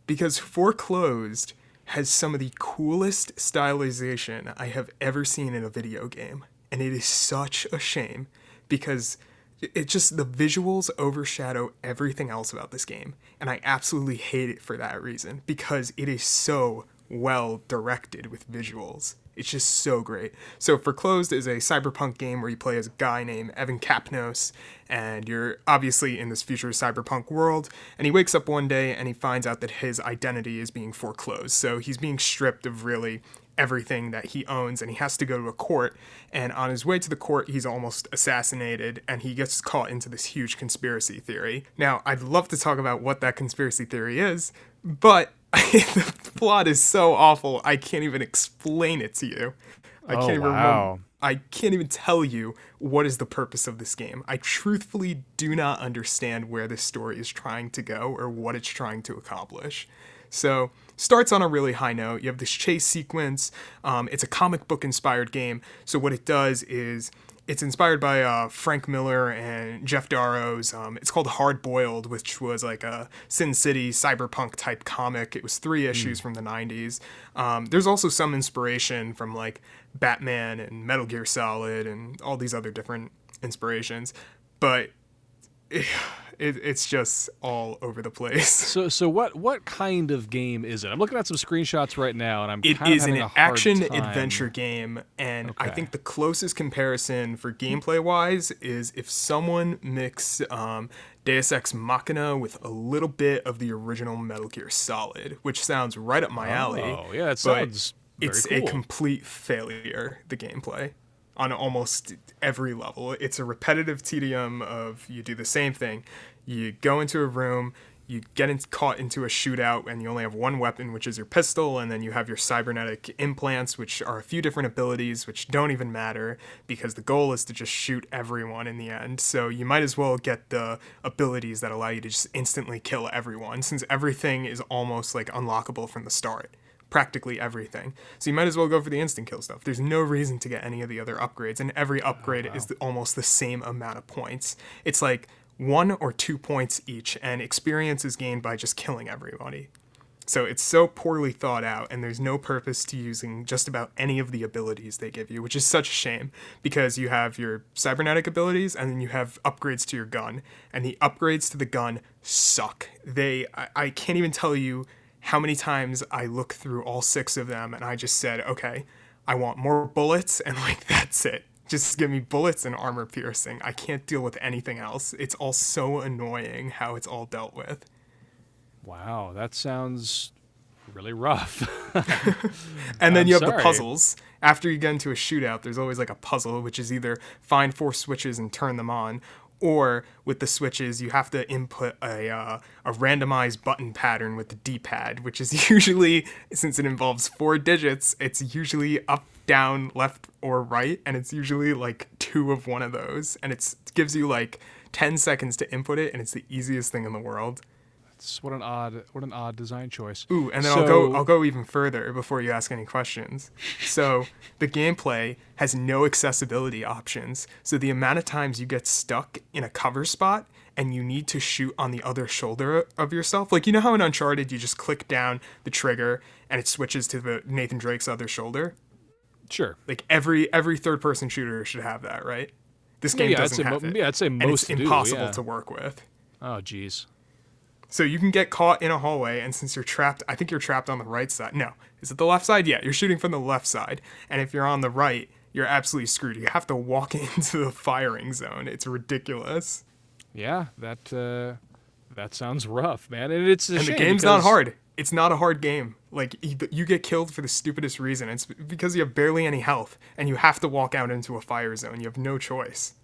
because Foreclosed has some of the coolest stylization I have ever seen in a video game. And it is such a shame because it just the visuals overshadow everything else about this game. And I absolutely hate it for that reason because it is so well directed with visuals. It's just so great. So, Foreclosed is a cyberpunk game where you play as a guy named Evan Kapnos, and you're obviously in this future cyberpunk world. And he wakes up one day and he finds out that his identity is being foreclosed. So, he's being stripped of really everything that he owns and he has to go to a court and on his way to the court he's almost assassinated and he gets caught into this huge conspiracy theory now i'd love to talk about what that conspiracy theory is but (laughs) the plot is so awful. I can't even explain it to you. I oh, can't even wow. remember. I can't even tell you what is the purpose of this game. I truthfully do not understand where this story is trying to go or what it's trying to accomplish. So, starts on a really high note. You have this chase sequence. Um, it's a comic book inspired game. So, what it does is it's inspired by uh, Frank Miller and Geof Darrow's. Um, it's called Hard Boiled, which was like a Sin City cyberpunk type comic. It was three issues mm. from the 90s. Um, there's also some inspiration from like Batman and Metal Gear Solid and all these other different inspirations. But. (sighs) It, it, it's just all over the place. (laughs) So, so what what kind of game is it? I'm looking at some screenshots right now, and I'm it is an action adventure game, and okay. I think the closest comparison for gameplay wise is if someone mixed um, Deus Ex Machina with a little bit of the original Metal Gear Solid, which sounds right up my alley. Oh, yeah, it sounds. it's cool. a complete failure. The gameplay on almost every level. It's a repetitive tedium of you do the same thing. You go into a room, you get in, caught into a shootout, and you only have one weapon, which is your pistol, and then you have your cybernetic implants, which are a few different abilities, which don't even matter because the goal is to just shoot everyone in the end. So you might as well get the abilities that allow you to just instantly kill everyone, since everything is almost like unlockable from the start practically everything. So you might as well go for the instant kill stuff. There's no reason to get any of the other upgrades, and every upgrade oh, wow. is the, almost the same amount of points. It's like one or two points each, and experience is gained by just killing everybody. So it's so poorly thought out, and there's no purpose to using just about any of the abilities they give you, which is such a shame because you have your cybernetic abilities and then you have upgrades to your gun, and the upgrades to the gun suck. They, I, I can't even tell you how many times I look through all six of them and I just said, okay, I want more bullets, and (laughs) like that's it. Just give me bullets and armor piercing. I can't deal with anything else. It's all so annoying how it's all dealt with. Wow, that sounds really rough. (laughs) and then I'm you have sorry. the puzzles. After you get into a shootout, there's always like a puzzle, which is either find four switches and turn them on, or with the switches you have to input a, uh, a randomized button pattern with the d-pad which is (laughs) usually since it involves four digits it's usually up down left or right and it's usually like two of one of those and it gives you like 10 seconds to input it and it's the easiest thing in the world what an odd what an odd design choice. Ooh, and then so, I'll go I'll go even further before you ask any questions. So the gameplay has no accessibility options. So the amount of times you get stuck in a cover spot and you need to shoot on the other shoulder of yourself. Like you know how in Uncharted you just click down the trigger and it switches to the Nathan Drake's other shoulder? Sure. Like every every third person shooter should have that, right? This game yeah, doesn't have mo- it. Yeah, I'd say most and it's impossible do, yeah. to work with. Oh, jeez. So you can get caught in a hallway, and since you're trapped, I think you're trapped on the right side. No, is it the left side? Yeah, you're shooting from the left side. And if you're on the right, you're absolutely screwed. You have to walk (laughs) into the firing zone. It's ridiculous. Yeah, that uh, that sounds rough, man. And it's and the game's because... not hard. It's not a hard game. Like you get killed for the stupidest reason. It's because you have barely any health, and you have to walk out into a fire zone. You have no choice.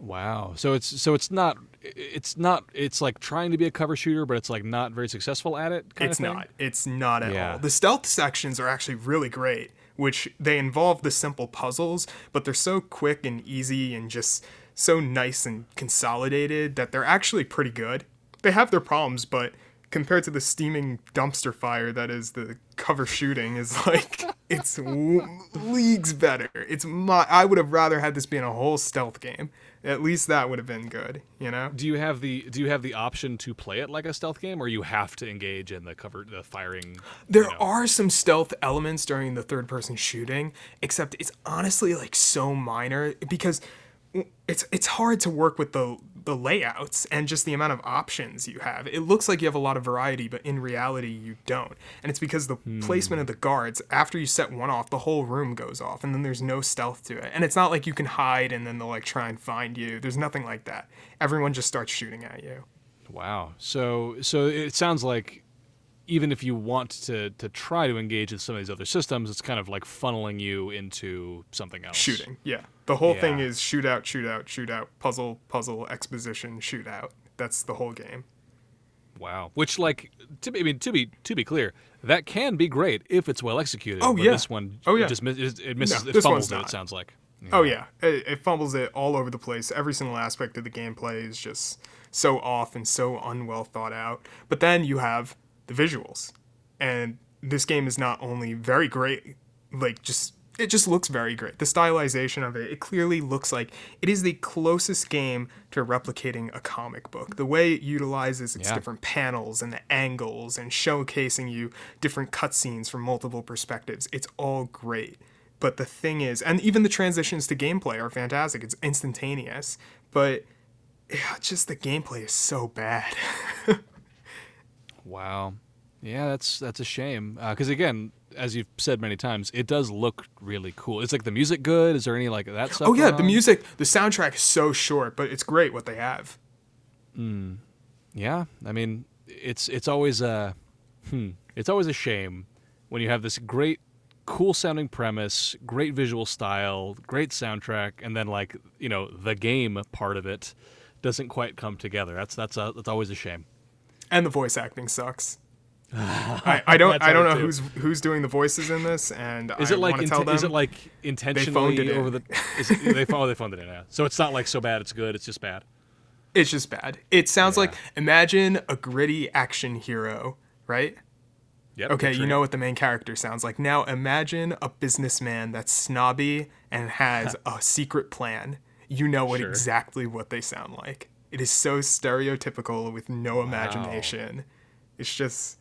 Wow. So it's so it's not it's not it's like trying to be a cover shooter, but it's like not very successful at it. Kind it's not. It's not at Yeah. all. The stealth sections are actually really great, which they involve the simple puzzles, but they're so quick and easy and just so nice and consolidated that they're actually pretty good. They have their problems, but compared to the steaming dumpster fire that is the cover shooting is like (laughs) it's w- leagues better. It's my I would have rather had this be in a whole stealth game. At least that would have been good, you know? Do you have the do you have the option to play it like a stealth game, or you have to engage in the cover the firing? There you know? are some stealth elements during the third person shooting, except it's honestly like so minor because it's it's hard to work with the the layouts and just the amount of options you have. It looks like you have a lot of variety, but in reality you don't. And it's because the hmm. placement of the guards, after you set one off, the whole room goes off and then there's no stealth to it. And it's not like you can hide and then they'll like try and find you. There's nothing like that. Everyone just starts shooting at you. Wow. So so it sounds like even if you want to to try to engage in some of these other systems, it's kind of like funneling you into something else. Shooting, yeah. The whole thing Yeah. is shootout, shootout, shootout, puzzle, puzzle, exposition, shootout. That's the whole game. Wow. Which like to be, I mean to be to be clear, that can be great if it's well executed. Oh, but yeah. This one Oh, it yeah. just miss, it, it misses No, it fumbles it, it sounds like. Oh yeah, it, it fumbles it all over the place. Every single aspect of the gameplay is just so off and so unwell thought out. But then you have the visuals, and this game is not only very great, like just it just looks very great. The stylization of it, it clearly looks like it is the closest game to replicating a comic book. The way it utilizes its Yeah. different panels and the angles and showcasing you different cutscenes from multiple perspectives, it's all great. But the thing is, and even the transitions to gameplay are fantastic. It's instantaneous, but yeah, just the gameplay is so bad. (laughs) Wow. Yeah, that's that's a shame. Uh, because again, as you've said many times, it does look really cool. Is like the music good? Is there any like that stuff? oh yeah, the on? music, the soundtrack is so short, but it's great what they have. Yeah, I mean, it's it's always a, hmm, it's always a shame when you have this great, cool sounding premise, great visual style, great soundtrack, and then like you know the game part of it doesn't quite come together. That's that's a, that's always a shame. And the voice acting sucks. I, I don't I don't know too. who's who's doing the voices in this, and Is I it like want to tell inten- them is it like intentionally it over the? Is it, they phoned oh, they phoned it in. Yeah. So it's not like so bad it's good. It's just bad. it's just bad. It sounds like imagine a gritty action hero, right? Yep. Okay, you know what the main character sounds like. Now imagine a businessman that's snobby and has (laughs) a secret plan. You know what Sure. exactly what they sound like. It is so stereotypical with no imagination. It's just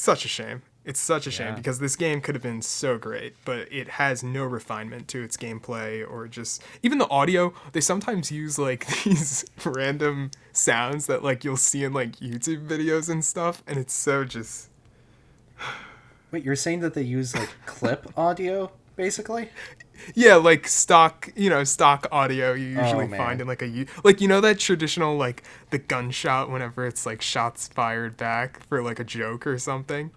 such a shame. It's such a shame Yeah. because this game could have been so great, but it has no refinement to its gameplay or just even the audio. They sometimes use like (laughs) these random sounds that like you'll see in like YouTube videos and stuff, and it's so just Wait, you're saying that they use like clip audio, basically? (laughs) Yeah, like stock, you know, stock audio you oh, usually Oh, find in like a U- like you know that traditional like the gunshot whenever it's like shots fired back for like a joke or something.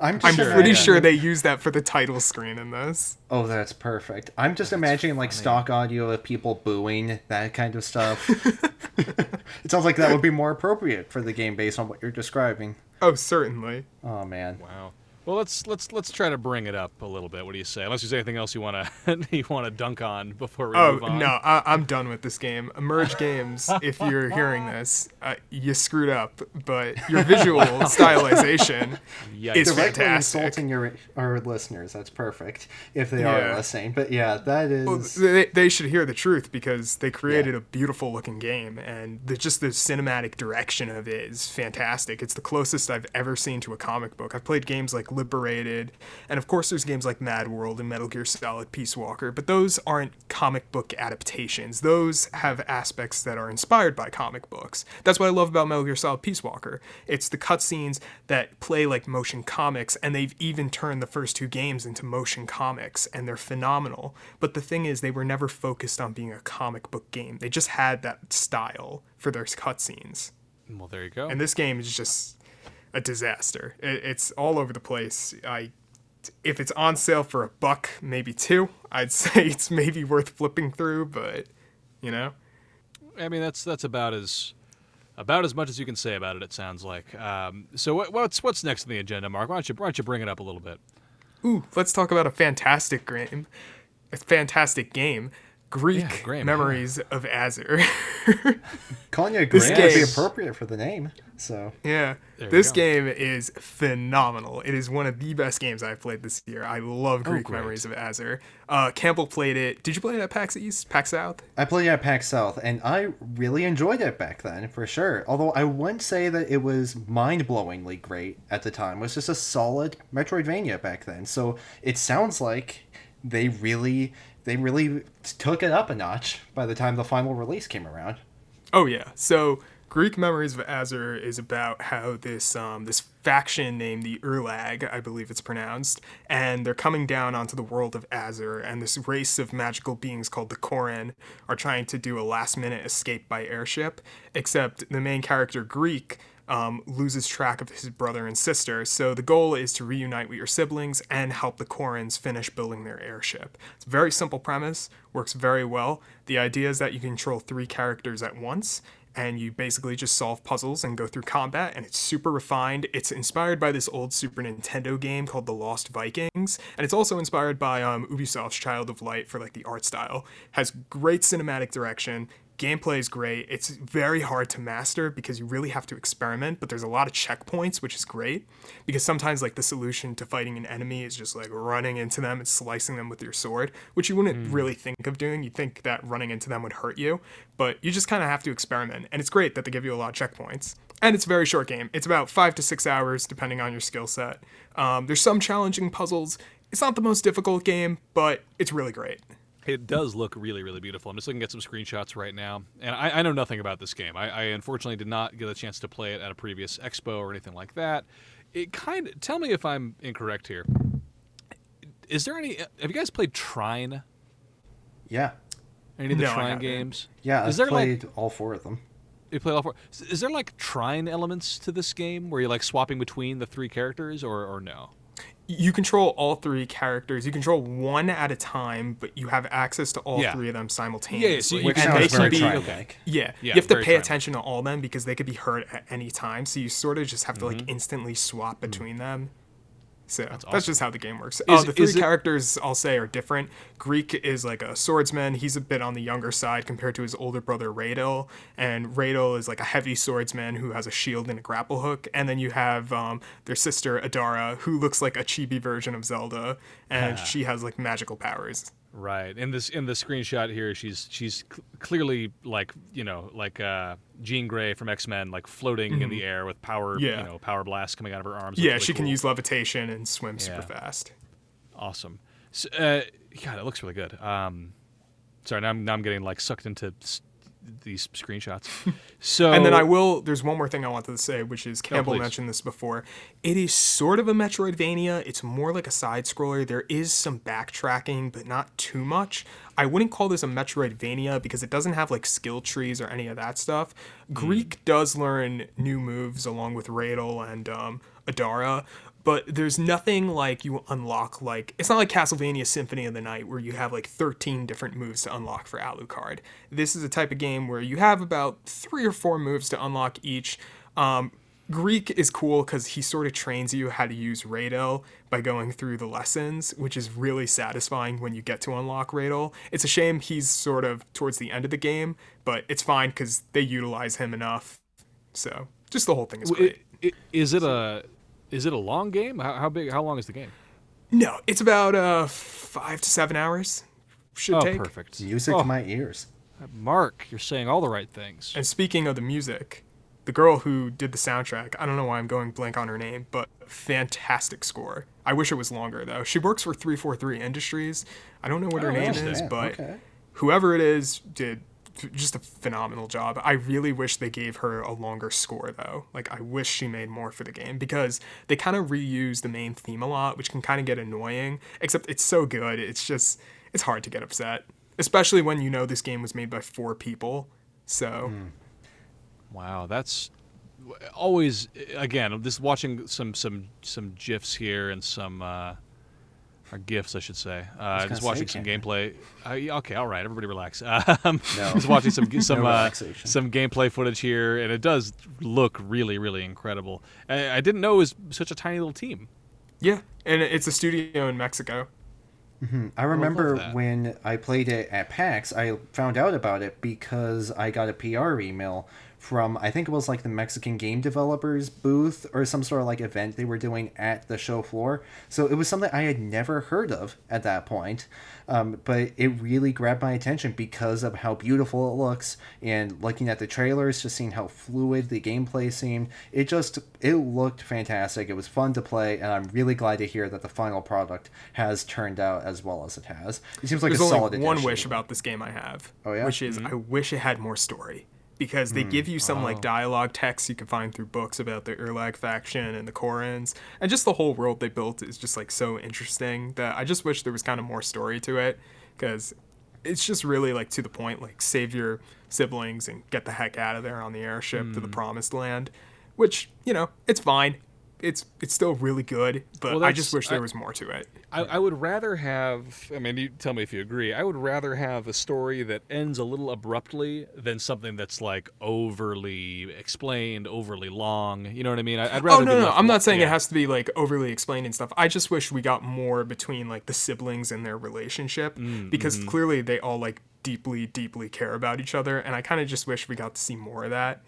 I'm I'm Sure, pretty sure they use that for the title screen in this. Oh, that's perfect. I'm just imagining like stock audio of people booing, that kind of stuff. (laughs) it sounds like that would be more appropriate for the game based on what you're describing. Oh, certainly. Oh man. Wow. Well, let's let's let's try to bring it up a little bit. What do you say? Unless there's anything else you want to (laughs) you want to dunk on before we Oh move on. no, I, I'm done with this game. Emerge Games, if you're hearing this, uh, you screwed up. But your visual (laughs) stylization Yikes. is Directly fantastic. insulting your our listeners. That's perfect if they Yeah. are listening. But yeah, that is. Well, they, they should hear the truth because they created a beautiful looking game and the, just the cinematic direction of it is fantastic. It's the closest I've ever seen to a comic book. I've played games like Liberated, and of course there's games like Mad World and Metal Gear Solid Peace Walker, but those aren't comic book adaptations. Those have aspects that are inspired by comic books. That's what I love about Metal Gear Solid Peace Walker. It's the cutscenes that play like motion comics, and they've even turned the first two games into motion comics, and they're phenomenal. But the thing is, they were never focused on being a comic book game. They just had that style for their cutscenes. Well, there you go. And this game is just a disaster. It, it's all over the place. I, if it's on sale for a buck, maybe two, I'd (laughs) say it's maybe worth flipping through. But you know, I mean, that's that's about as about as much as you can say about it. It sounds like. Um, so what, what's what's next on the agenda, Marc? Why don't you why don't you bring it up a little bit? Ooh, let's talk about a fantastic game. A fantastic game. Greak Yeah, great, Memories of Azur. (laughs) Konya This Grant would be game- appropriate for the name. So yeah. There This game is phenomenal. It is one of the best games I've played this year. I love Greak Oh. Memories of Azur. Uh, Campbell played it. Did you play it at PAX East? PAX South? I played it at PAX South, and I really enjoyed it back then, for sure. Although I wouldn't say that it was mind-blowingly great at the time. It was just a solid Metroidvania back then. So it sounds like they really, they really took it up a notch by the time the final release came around. Oh yeah. So Greak Memories of Azur is about how this um, this faction named the Urlag, I believe it's pronounced, and they're coming down onto the world of Azur, and this race of magical beings called the Courine are trying to do a last minute escape by airship. Except the main character Greak um, loses track of his brother and sister. So the goal is to reunite with your siblings and help the Courines finish building their airship. It's a very simple premise, works very well. The idea is that you control three characters at once. And you basically just solve puzzles and go through combat, and it's super refined. It's inspired by this old Super Nintendo game called The Lost Vikings, and it's also inspired by um, Ubisoft's Child of Light for like the art style. Has great cinematic direction, gameplay is great. It's very hard to master because you really have to experiment, but there's a lot of checkpoints, which is great. Because sometimes, like, the solution to fighting an enemy is just like running into them and slicing them with your sword, which you wouldn't really think of doing. You'd think that running into them would hurt you, but you just kind of have to experiment. And it's great that they give you a lot of checkpoints. And it's a very short game. It's about five to six hours, depending on your skill set. Um, there's some challenging puzzles. It's not the most difficult game, but it's really great. It does look really, really beautiful. I'm just looking at some screenshots right now, and I, I know nothing about this game. I, I unfortunately did not get a chance to play it at a previous expo or anything like that. It kind of tell me if I'm incorrect here. Is there any? Have you guys played Trine? Yeah. Any of the No, Trine games? Yeah, Is I've there, like- played all four of them. You played all four. Is- Is there like Trine elements to this game where you're like swapping between the three characters, or or no? You control all three characters. You control one at a time, but you have access to all Yeah. three of them simultaneously. Which can and they can be okay. yeah, Yeah, you have to pay Trine. attention to all them because they could be hurt at any time. So you sort of just have to Mm-hmm. like instantly swap between them. So that's, awesome. just how the game works. Is- uh, the three it- characters I'll say are different. Greak is like a swordsman. He's a bit on the younger side compared to his older brother Raydel, and Raydel is like a heavy swordsman who has a shield and a grapple hook. And then you have um, their sister Adara, who looks like a chibi version of Zelda, and she has like magical powers. Right. In this in the screenshot here, she's she's cl- clearly like you know like uh, Jean Grey from X Men, like floating in the air with power, Mm-hmm. Yeah. you know, power blasts coming out of her arms. Yeah, Looks she really can use levitation and swim super fast. Awesome. So, uh, God, it looks really good. Um, sorry, now I'm now I'm getting like sucked into s- these screenshots. (laughs) So And then I will. There's one more thing I wanted to say, which is Campbell please. mentioned this before. It is sort of a Metroidvania. It's more like a side scroller. There is some backtracking, but not too much. I wouldn't call this a Metroidvania because it doesn't have like skill trees or any of that stuff. Greak does learn new moves along with Raydel and um, Adara. But there's nothing like you unlock like it's not like Castlevania Symphony of the Night where you have like 13 different moves to unlock for Alucard. This is a type of game where you have about three or four moves to unlock each. Um, Greak is cool because he sort of trains you how to use Raydel by going through the lessons, which is really satisfying when you get to unlock Raydel. It's a shame he's sort of towards the end of the game, but it's fine because they utilize him enough. So just the whole thing is great. i- i- is it a is it a long game? How, how big? How long is the game? No, it's about uh five to seven hours. Should Oh, take. perfect. Music Oh, to my ears. Marc, you're saying all the right things. And speaking of the music, the girl who did the soundtrack, I don't know why I'm going blank on her name, but fantastic score. I wish it was longer though. She works for 343 Industries. I don't know what her Oh, name interesting. is, Yeah, but okay. whoever it is did just a phenomenal job. I really wish they gave her a longer score though. Like I wish she made more for the game because they kind of reuse the main theme a lot, which can kind of get annoying. Except it's so good. It's just it's hard to get upset, especially when you know this game was made by four people. So Wow, that's always again. Just watching some some some gifs here and some uh, or gifts, I should say. Uh, just watching say, some gameplay. Uh, okay, all right, everybody relax. (laughs) Um, No. (laughs) just watching some (laughs) some No uh, some gameplay footage here, and it does look really, really incredible. I, I didn't know it was such a tiny little team. Yeah, and it's a studio in Mexico. I remember that. when I played it at PAX, I found out about it because I got a PR email from I think it was like the Mexican game developers booth or some sort of like event they were doing at the show floor. So it was something I had never heard of at that point. Um, but it really grabbed my attention because of how beautiful it looks and looking at the trailers, just seeing how fluid the gameplay seemed. It just it looked fantastic. It was fun to play, and I'm really glad to hear that the final product has turned out as well as it has. It seems like There's a only solid one addition. wish about this game I have. Oh, yeah? Which is I wish it had more story. Because they give you some Oh. like dialogue text you can find through books about the Urlag faction and the Courines. And just the whole world they built is just like so interesting that I just wish there was kind of more story to it. Because it's just really like to the point, like save your siblings and get the heck out of there on the airship to the Hmm. promised land. Which, you know, it's fine. It's it's still really good, but Well, I just wish there was more to it. I, I would rather have. I mean, you tell me if you agree. I would rather have a story that ends a little abruptly than something that's like overly explained, overly long. You know what I mean? I, I'd rather. Oh no, no, I'm not saying yeah. it has to be like overly explained and stuff. I just wish we got more between like the siblings and their relationship Mm, because mm-hmm. clearly they all like deeply, deeply care about each other, and I kind of just wish we got to see more of that.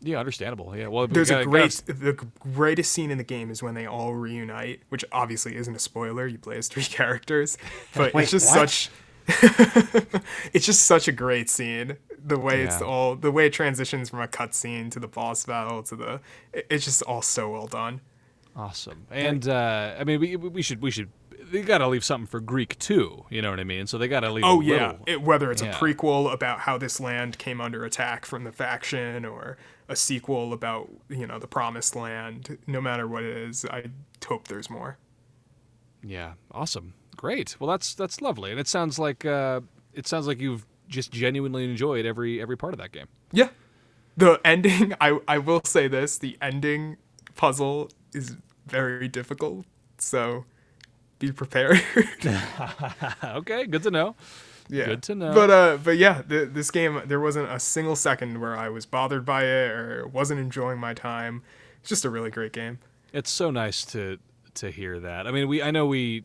Yeah, understandable. Yeah. Well, we There's gotta- a gotta- great, the greatest scene in the game is when they all reunite, which obviously isn't a spoiler. You play as three (laughs) characters, but Wait, it's just what? such. (laughs) it's just such a great scene. The way it's all, the way it transitions from a cutscene to the boss battle to the, it's just all so well done. Awesome. And uh, I mean, we we should we should they got to leave something for Greak too. You know what I mean? So they got to leave. Oh a yeah, it, whether it's Yeah. a prequel about how this land came under attack from the faction, or a sequel about you know the Promised Land. No matter what it is, I hope there's more. Yeah, awesome, great. Well, that's that's lovely, and it sounds like uh, it sounds like you've just genuinely enjoyed every every part of that game. Yeah, the ending. (laughs) I I will say this: the ending puzzle is very difficult. So be prepared. (laughs) (laughs) okay, good to know. yeah. Good to know. But uh, but yeah, the, this game there wasn't a single second where I was bothered by it or wasn't enjoying my time. It's just a really great game. It's so nice to to hear that. I mean, we I know we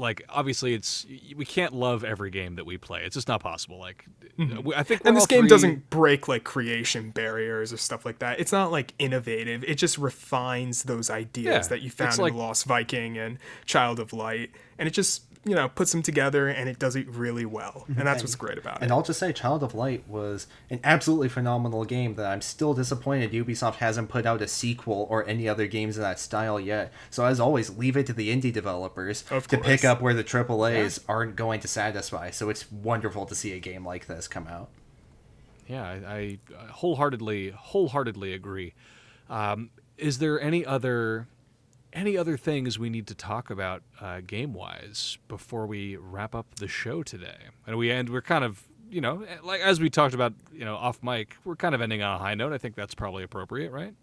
like obviously it's we can't love every game that we play. It's just not possible. Like we- I think Mm-hmm. and this game three- doesn't break like creation barriers or stuff like that. It's not like innovative. It just refines those ideas Yeah, that you found in like- Lost Viking and Child of Light, and it just you know puts them together and it does it really well. And that's what's great about it And. I'll just say, Child of Light was an absolutely phenomenal game that I'm still disappointed Ubisoft hasn't put out a sequel or any other games in that style yet. So as always, leave it to the indie developers to pick up where the triple AAAs aren't going to satisfy. So it's wonderful to see a game like this come out. Yeah, I, I wholeheartedly wholeheartedly agree. Um, is there any other any other things we need to talk about uh, game wise before we wrap up the show today? And we end. We're kind of you know like as we talked about you know off mic. We're kind of ending on a high note. I think that's probably appropriate, right?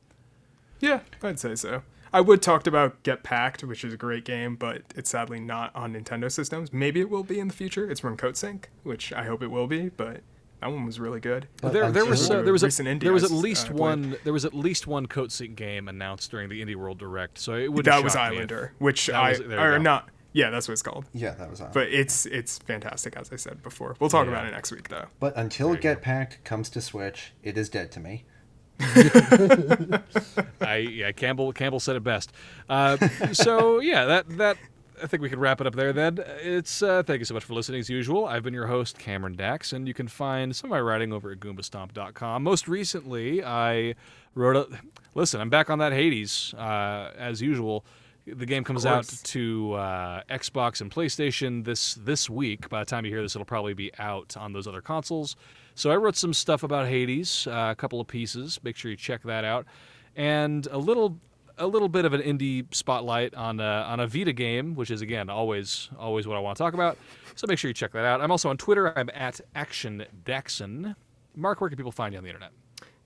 Yeah, I'd say so. I would talked about Get Packed, which is a great game, but it's sadly not on Nintendo systems. Maybe it will be in the future. It's from Coatsink, which I hope it will be, but that one was really good. But there, there was until- uh, there was Recent a, indie there was at least uh, one there was at least one Coatsink game announced during the Indie World Direct. So it would that was Islander, which I was- or not. Yeah, that's what it's called. Yeah, that was on. But it's it's fantastic, as I said before. We'll talk Yeah. about it next week, though. But until There you Get Packed comes to Switch, it is dead to me. (laughs) I yeah, Campbell Campbell said it best. Uh, so yeah, that that I think we could wrap it up there. Then it's uh, thank you so much for listening as usual. I've been your host Cameron Dax, and you can find some of my writing over at GoombaStomp.com. Most recently, I wrote a listen. I'm back on that Hades uh, as usual. The game comes out to uh, Xbox and PlayStation this this week. By the time you hear this, it'll probably be out on those other consoles. So I wrote some stuff about Hades, uh, a couple of pieces. Make sure you check that out, and a little a little bit of an indie spotlight on a, on a Vita game, which is again always always what I want to talk about. So make sure you check that out. I'm also on Twitter. I'm at Action Daxon. Marc, where can people find you on the internet?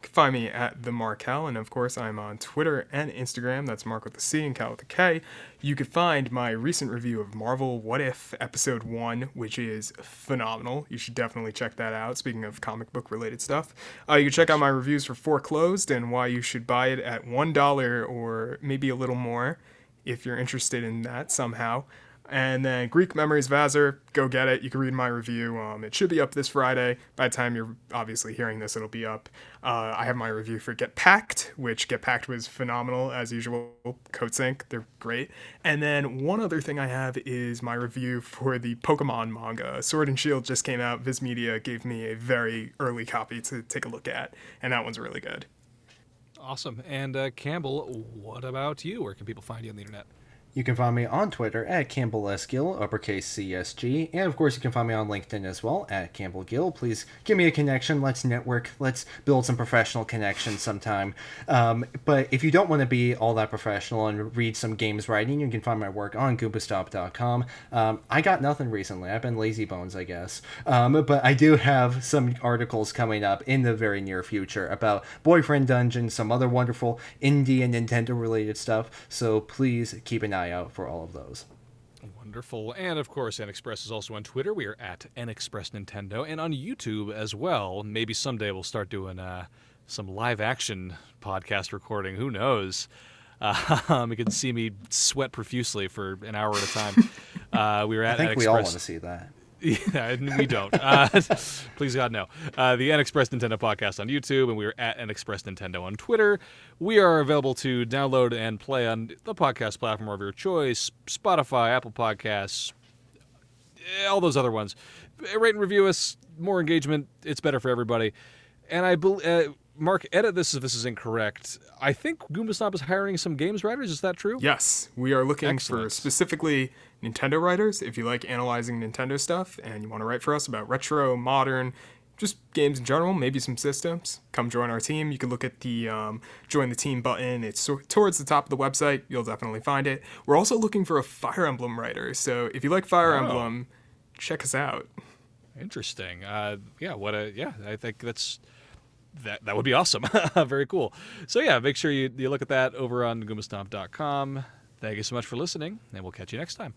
Find me at the Markel, and of course I'm on Twitter and Instagram. That's Marc with a C and Cal with a K. You could find my recent review of Marvel What If Episode One, which is phenomenal. You should definitely check that out. Speaking of comic book related stuff, uh, you can check out my reviews for Foreclosed and why you should buy it at one dollar or maybe a little more if you're interested in that somehow. And then Greak Memories of Azur, go get it. You can read my review. Um, it should be up this Friday. By the time you're obviously hearing this, it'll be up. Uh, I have my review for Get Packed, which Get Packed was phenomenal as usual. Coatsink, they're great. And then one other thing I have is my review for the Pokemon manga. Sword and Shield just came out. Viz Media gave me a very early copy to take a look at, and that one's really good. Awesome. And uh, Campbell, what about you? Where can people find you on the internet? You can find me on Twitter at Campbell S. Gill, uppercase CSG. And of course, you can find me on LinkedIn as well at Campbell Gill. Please give me a connection. Let's network. Let's build some professional connections sometime. Um, but if you don't want to be all that professional and read some games writing, you can find my work on GoombaStomp.com. Um, I got nothing recently. I've been lazy bones, I guess. Um, but I do have some articles coming up in the very near future about Boyfriend Dungeon, some other wonderful indie and Nintendo related stuff. So please keep an eye eye out for all of those. Wonderful. And of course, NXpress is also on Twitter. We are at NXpress Nintendo and on YouTube as well. Maybe someday we'll start doing uh, some live action podcast recording. Who knows? (laughs) Um, you can see me sweat profusely for an hour at a time. (laughs) Uh, we were at I think NXpress. we all want to see that. Yeah, we don't. Uh, (laughs) please God, no. Uh, the NXpress Nintendo podcast on YouTube, and we are at NXpress Nintendo on Twitter. We are available to download and play on the podcast platform of your choice Spotify, Apple Podcasts, eh, all those other ones. Rate and review us. More engagement. It's better for everybody. And I believe. Uh, Marc, edit this if this is incorrect. I think Goomba Stomp is hiring some games writers. Is that true? Yes, we are looking Excellent. for specifically Nintendo writers. If you like analyzing Nintendo stuff and you want to write for us about retro, modern, just games in general, maybe some systems, come join our team. You can look at the um, join the team button. It's so- towards the top of the website. You'll definitely find it. We're also looking for a Fire Emblem writer. So if you like Fire Oh. Emblem, check us out. Interesting. Uh, yeah. What a yeah. I think that's that that would be awesome. (laughs) Very cool. So yeah, make sure you, you look at that over on goombastomp.com. Thank you so much for listening, and we'll catch you next time.